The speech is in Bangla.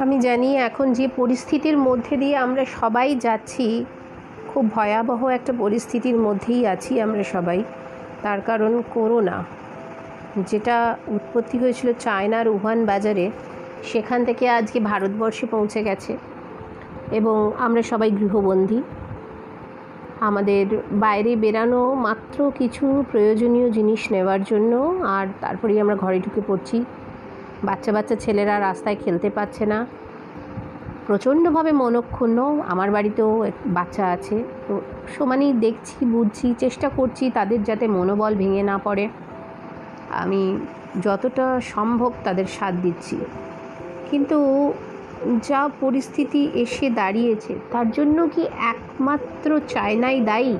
আমি জানি এখন যে পরিস্থিতির মধ্যে দিয়ে আমরা সবাই যাচ্ছি, খুব ভয়াবহ একটা পরিস্থিতির মধ্যেই আছি আমরা সবাই। তার কারণ করোনা, যেটা উৎপত্তি হয়েছিল চায়নার উহান বাজারে, সেখান থেকে আজকে ভারতবর্ষে পৌঁছে গেছে। এবং আমরা সবাই গৃহবন্দী। আমাদের বাইরে বেরানো মাত্র কিছু প্রয়োজনীয় জিনিস নেওয়ার জন্য, আর তারপরেই আমরা ঘরে ঢুকে পড়ছি। বাচ্চা বাচ্চা ছেলেরা রাস্তায় খেলতে পারছে না। প্রচণ্ডভাবে মনক্ষুণ্ণ। আমার বাড়িতেও বাচ্চা আছে। তো সমানেই দেখছি, বুঝছি, চেষ্টা করছি তাদের যাতে মনোবল ভেঙে না পড়ে। আমি যতটা সম্ভব তাদের সাথ দিচ্ছি। কিন্তু যা পরিস্থিতি এসে দাঁড়িয়েছে, তার জন্য কি একমাত্র চায়নাই দায়ী?